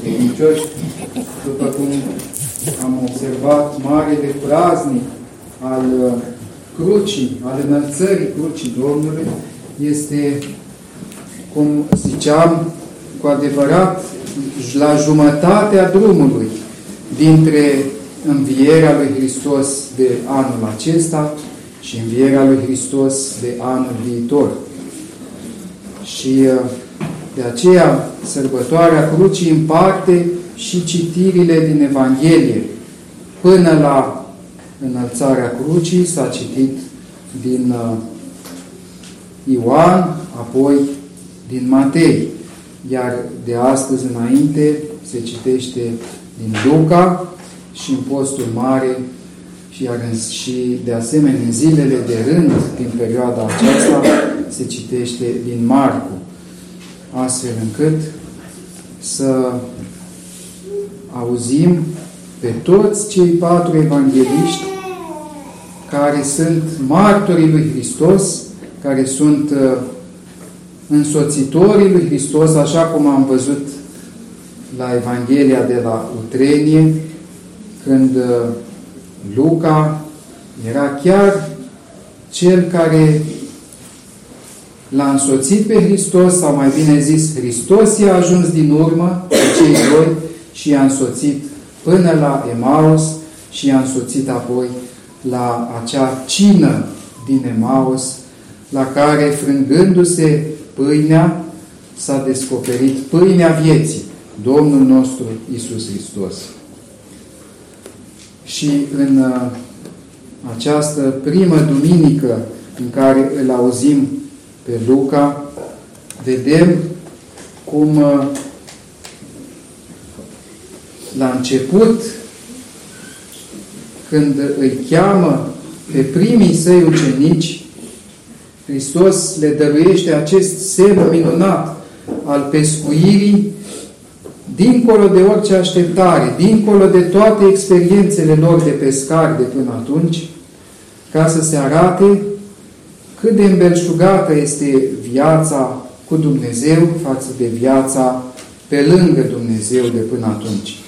credincioși, după cum am observat, marele praznic al uh, crucii, al înălțării crucii Domnului, este, cum ziceam, cu adevărat la jumătatea drumului dintre învierea lui Hristos de anul acesta și învierea lui Hristos de anul viitor. Și uh, de aceea sărbătoarea crucii împarte și citirile din Evanghelie. Până la înălțarea crucii s-a citit din uh, Ioan, apoi din Matei, iar de astăzi înainte se citește din Luca și în postul mare și, iar în, și de asemenea în zilele de rând din perioada aceasta se citește din Marcu, astfel încât să auzim pe toți cei patru evangeliști care sunt martorii lui Hristos, care sunt uh, însoțitorii lui Hristos, așa cum am văzut la Evanghelia de la Utrenie, când uh, Luca era chiar cel care l-a însoțit pe Hristos, sau mai bine zis, Hristos i-a ajuns din urmă pe cei doi și i-a însoțit până la Emaus și i-a însoțit apoi la acea cină din Emaus, la care, frângându-se pâinea, s-a descoperit pâinea vieții, Domnul nostru Isus Hristos. Și în uh, această primă duminică în care îl auzim pe Luca, vedem cum uh, la început, când îi cheamă pe primii săi ucenici, Hristos le dăruiește acest semn minunat al pescuirii dincolo de orice așteptare, dincolo de toate experiențele lor de pescari de până atunci, ca să se arate cât de îmbelșugată este viața cu Dumnezeu față de viața pe lângă Dumnezeu de până atunci.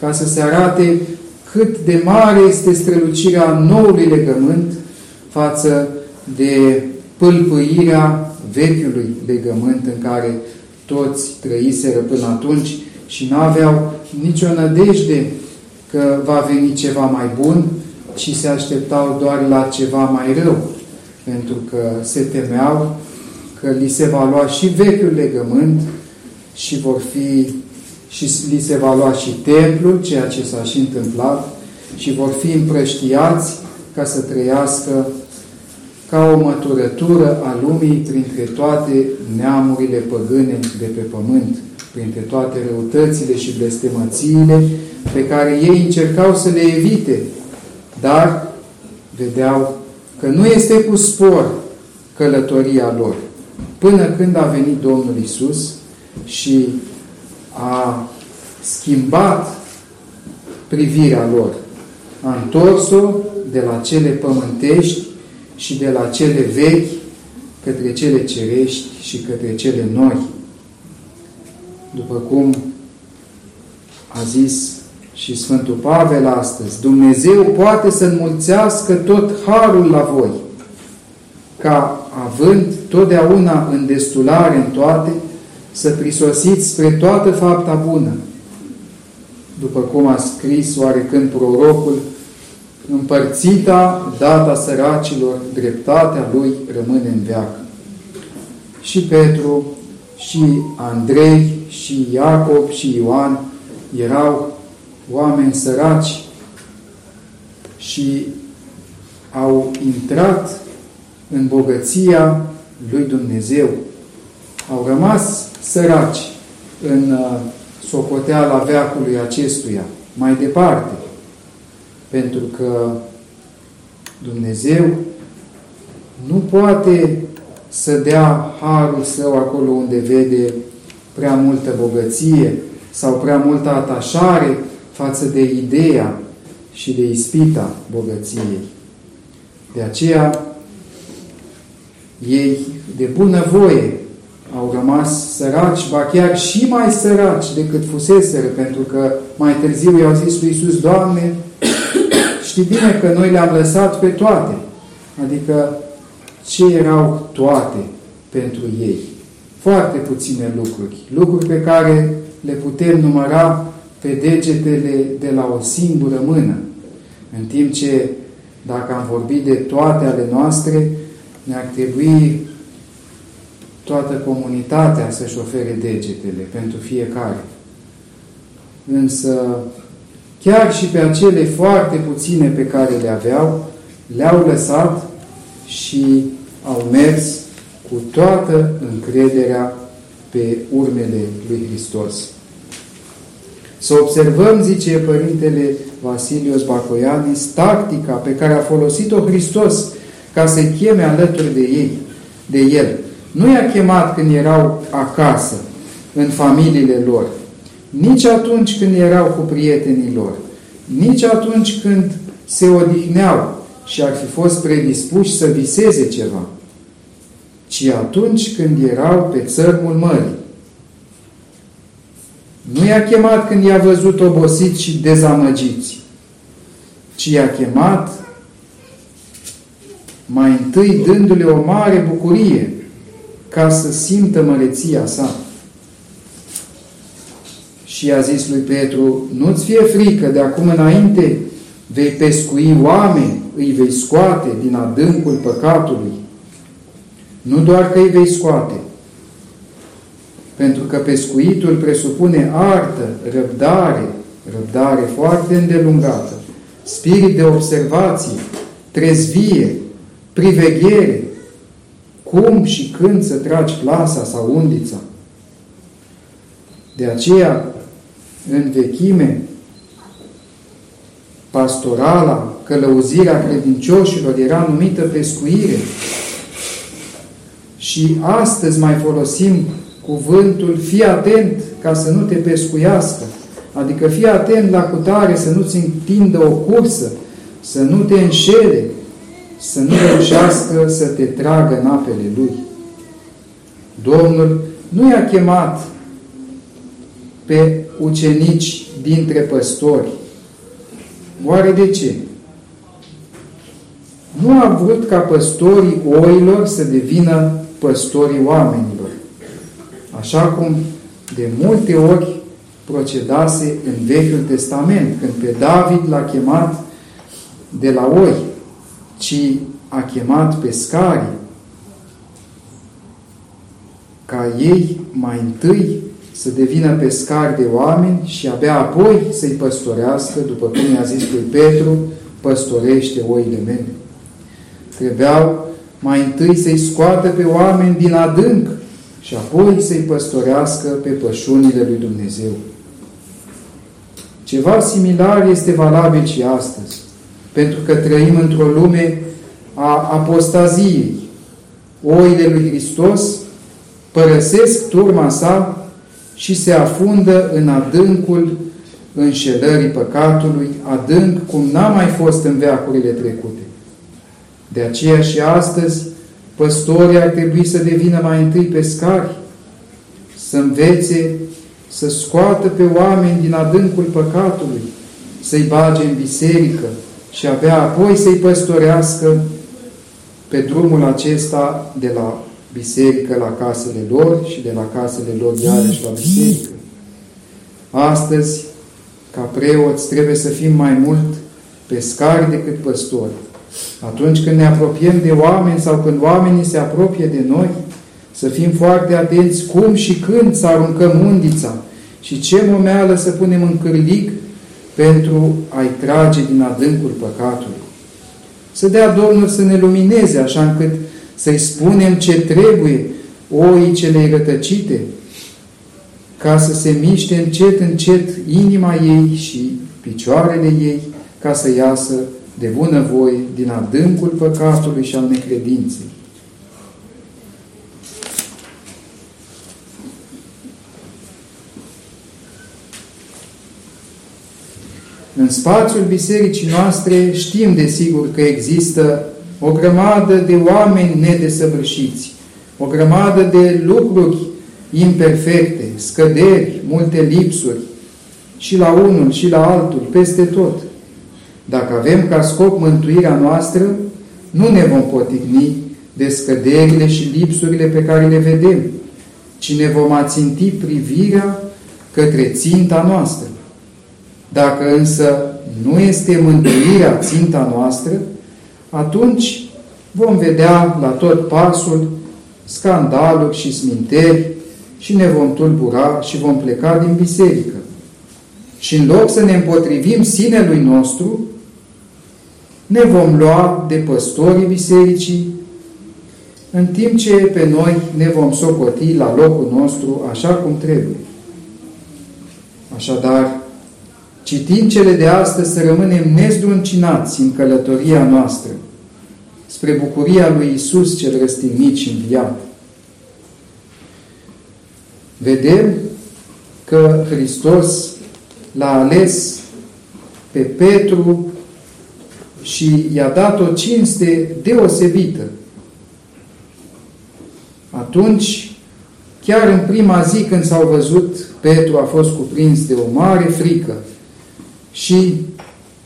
Ca să se arate cât de mare este strălucirea noului legământ față de pâlpâirea vechiului legământ în care toți trăiseră până atunci și nu aveau nicio nădejde că va veni ceva mai bun, ci se așteptau doar la ceva mai rău, pentru că se temeau că li se va lua și vechiul legământ și vor fi și li se va lua și templul, ceea ce s-a și întâmplat, și vor fi împrăștiați ca să trăiască ca o măturătură a lumii printre toate neamurile păgâne de pe pământ printre toate răutățile și blestemățiile pe care ei încercau să le evite, dar vedeau că nu este cu spor călătoria lor, până când a venit Domnul Isus și a schimbat privirea lor. A întors-o de la cele pământești și de la cele vechi către cele cerești și către cele noi după cum a zis și Sfântul Pavel astăzi, Dumnezeu poate să înmulțească tot harul la voi, ca având totdeauna în destulare în toate, să prisosiți spre toată fapta bună, după cum a scris oarecând prorocul, împărțita data săracilor, dreptatea lui rămâne în veac. Și Petru, și Andrei, și Iacob și Ioan erau oameni săraci și au intrat în bogăția lui Dumnezeu. Au rămas săraci în uh, socoteala veacului acestuia, mai departe, pentru că Dumnezeu nu poate să dea harul său acolo unde vede prea multă bogăție sau prea multă atașare față de ideea și de ispita bogăției. De aceea, ei de bună voie au rămas săraci, ba chiar și mai săraci decât fuseseră, pentru că mai târziu i-au zis lui Iisus, Doamne, știi bine că noi le-am lăsat pe toate. Adică ce erau toate pentru ei? Foarte puține lucruri. Lucruri pe care le putem număra pe degetele de la o singură mână. În timp ce, dacă am vorbit de toate ale noastre, ne-ar trebui toată comunitatea să-și ofere degetele pentru fiecare. Însă, chiar și pe acele foarte puține pe care le aveau, le-au lăsat și au mers cu toată încrederea pe urmele lui Hristos. Să observăm, zice Părintele Vasilios Bacoianis, tactica pe care a folosit-o Hristos ca să-i cheme alături de ei, de el. Nu i-a chemat când erau acasă, în familiile lor, nici atunci când erau cu prietenii lor, nici atunci când se odihneau și ar fi fost predispuși să viseze ceva, ci atunci când erau pe țărmul mării. Nu i-a chemat când i-a văzut obosiți și dezamăgiți, ci i-a chemat mai întâi dându-le o mare bucurie ca să simtă măreția sa. Și a zis lui Petru, nu-ți fie frică, de acum înainte vei pescui oameni, îi vei scoate din adâncul păcatului. Nu doar că îi vei scoate, pentru că pescuitul presupune artă, răbdare, răbdare foarte îndelungată, spirit de observație, trezvie, priveghere, cum și când să tragi plasa sau undița. De aceea, în vechime, pastorala, călăuzirea credincioșilor era numită pescuire. Și astăzi mai folosim cuvântul fii atent ca să nu te pescuiască. Adică fii atent la cutare să nu-ți întindă o cursă, să nu te înșele, să nu reușească să te tragă în apele Lui. Domnul nu i-a chemat pe ucenici dintre păstori. Oare de ce? Nu a vrut ca păstorii oilor să devină păstorii oamenilor. Așa cum de multe ori procedase în Vechiul Testament, când pe David l-a chemat de la oi ci a chemat pescarii ca ei mai întâi să devină pescari de oameni și abia apoi să-i păstorească, după cum i-a zis lui Petru, păstorește oile mele. Trebuiau mai întâi să-i scoată pe oameni din adânc și apoi să-i păstorească pe pășunile lui Dumnezeu. Ceva similar este valabil și astăzi pentru că trăim într-o lume a apostaziei. Oile lui Hristos părăsesc turma sa și se afundă în adâncul înșelării păcatului, adânc cum n-a mai fost în veacurile trecute. De aceea și astăzi, păstorii ar trebui să devină mai întâi pescari, să învețe, să scoată pe oameni din adâncul păcatului, să-i bage în biserică, și abia apoi să-i păstorească pe drumul acesta de la biserică la casele lor și de la casele lor iarăși la biserică. Astăzi, ca preoți, trebuie să fim mai mult pescari decât păstori. Atunci când ne apropiem de oameni sau când oamenii se apropie de noi, să fim foarte atenți cum și când să aruncăm undița și ce momeală să punem în cârlig pentru a-i trage din adâncul păcatului. Să dea Domnul să ne lumineze așa încât să-i spunem ce trebuie oii cele rătăcite, ca să se miște încet, încet inima ei și picioarele ei, ca să iasă de bunăvoie din adâncul păcatului și al necredinței. În spațiul bisericii noastre știm desigur că există o grămadă de oameni nedesăvârșiți, o grămadă de lucruri imperfecte, scăderi, multe lipsuri, și la unul și la altul, peste tot. Dacă avem ca scop mântuirea noastră, nu ne vom poticni de scăderile și lipsurile pe care le vedem, ci ne vom aținti privirea către ținta noastră. Dacă însă nu este mântuirea ținta noastră, atunci vom vedea la tot pasul scandaluri și sminteri și ne vom tulbura și vom pleca din biserică. Și în loc să ne împotrivim sinelui nostru, ne vom lua de păstorii bisericii, în timp ce pe noi ne vom socoti la locul nostru așa cum trebuie. Așadar, citind cele de astăzi, să rămânem nezdruncinați în călătoria noastră, spre bucuria lui Isus cel răstignit și înviat. Vedem că Hristos l-a ales pe Petru și i-a dat o cinste deosebită. Atunci, chiar în prima zi când s-au văzut, Petru a fost cuprins de o mare frică și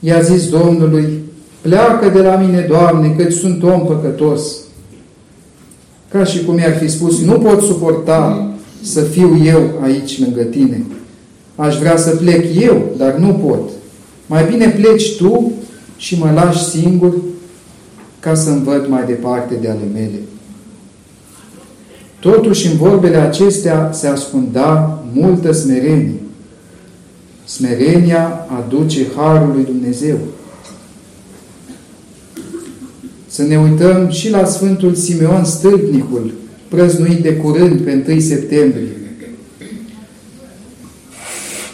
i-a zis Domnului, pleacă de la mine, Doamne, că sunt om păcătos. Ca și cum i-ar fi spus, nu pot suporta să fiu eu aici lângă tine. Aș vrea să plec eu, dar nu pot. Mai bine pleci tu și mă lași singur ca să-mi văd mai departe de ale mele. Totuși, în vorbele acestea se ascunda multă smerenie. Smerenia aduce Harul lui Dumnezeu. Să ne uităm și la Sfântul Simeon Stâlpnicul, prăznuit de curând pe 1 septembrie.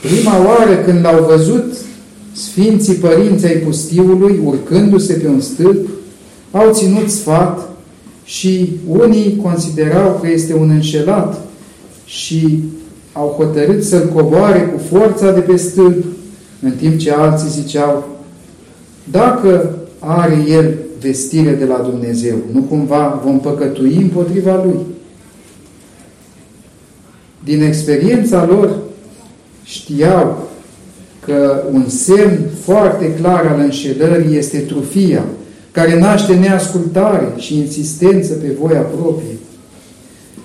Prima oară când l-au văzut Sfinții Părinți ai Pustiului, urcându-se pe un stâlp, au ținut sfat și unii considerau că este un înșelat și au hotărât să-l coboare cu forța de pe stâlp, în timp ce alții ziceau, dacă are el vestire de la Dumnezeu, nu cumva vom păcătui împotriva lui. Din experiența lor știau că un semn foarte clar al înșelării este trufia, care naște neascultare și insistență pe voia proprie.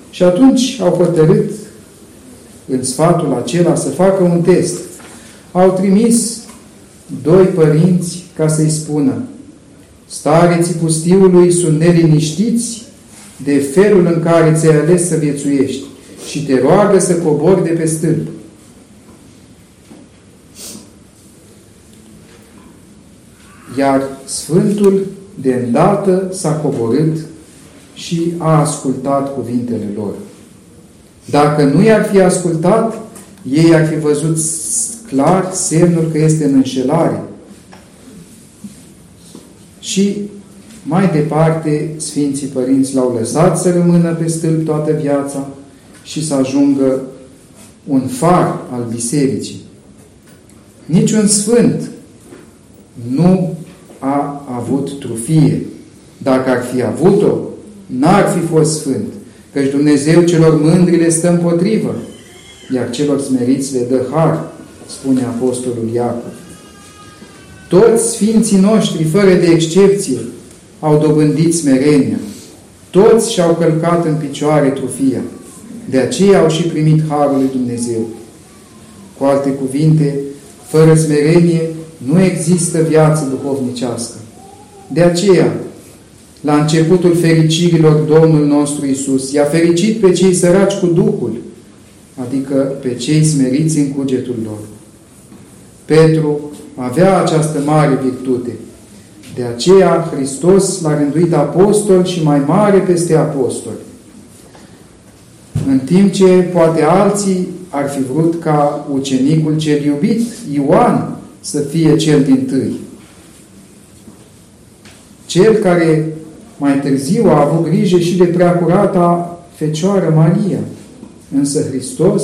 Și atunci au hotărât în sfatul acela să facă un test. Au trimis doi părinți ca să-i spună Stareții pustiului sunt neliniștiți de felul în care ți-ai ales să viețuiești și te roagă să cobori de pe stâlp. Iar Sfântul de îndată s-a coborât și a ascultat cuvintele lor. Dacă nu i-ar fi ascultat, ei ar fi văzut clar semnul că este în înșelare. Și mai departe, Sfinții Părinți l-au lăsat să rămână pe stâlp toată viața și să ajungă un far al bisericii. Niciun sfânt nu a avut trufie. Dacă ar fi avut-o, n-ar fi fost sfânt, căci Dumnezeu celor mândri le stă împotrivă, iar celor smeriți le dă har, spune Apostolul Iacov. Toți sfinții noștri, fără de excepție, au dobândit smerenia. Toți și-au călcat în picioare trufia. De aceea au și primit Harul lui Dumnezeu. Cu alte cuvinte, fără smerenie nu există viață duhovnicească. De aceea, la începutul fericirilor, Domnul nostru Isus i-a fericit pe cei săraci cu Duhul, adică pe cei smeriți în cugetul lor. Petru avea această mare virtute. De aceea Hristos l-a rânduit apostol și mai mare peste apostoli. În timp ce poate alții ar fi vrut ca ucenicul cel iubit, Ioan, să fie cel din tâi. Cel care mai târziu a avut grijă și de preacurata Fecioară Maria, însă Hristos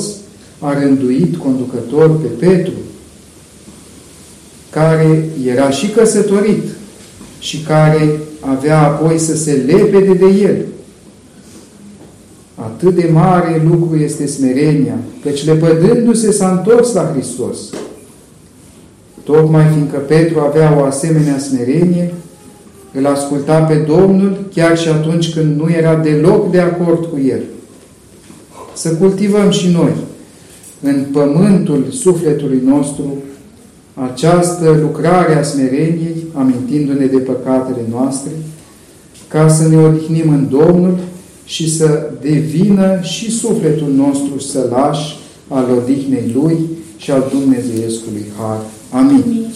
a rânduit conducător pe Petru, care era și căsătorit și care avea apoi să se lepede de el. Atât de mare lucru este smerenia, căci lepădându-se s-a întors la Hristos. Tocmai fiindcă Petru avea o asemenea smerenie, îl asculta pe Domnul chiar și atunci când nu era deloc de acord cu el. Să cultivăm și noi în pământul sufletului nostru această lucrare a smereniei, amintindu-ne de păcatele noastre, ca să ne odihnim în Domnul și să devină și sufletul nostru sălaș al odihnei Lui și al Dumnezeiescului Har. Аминь.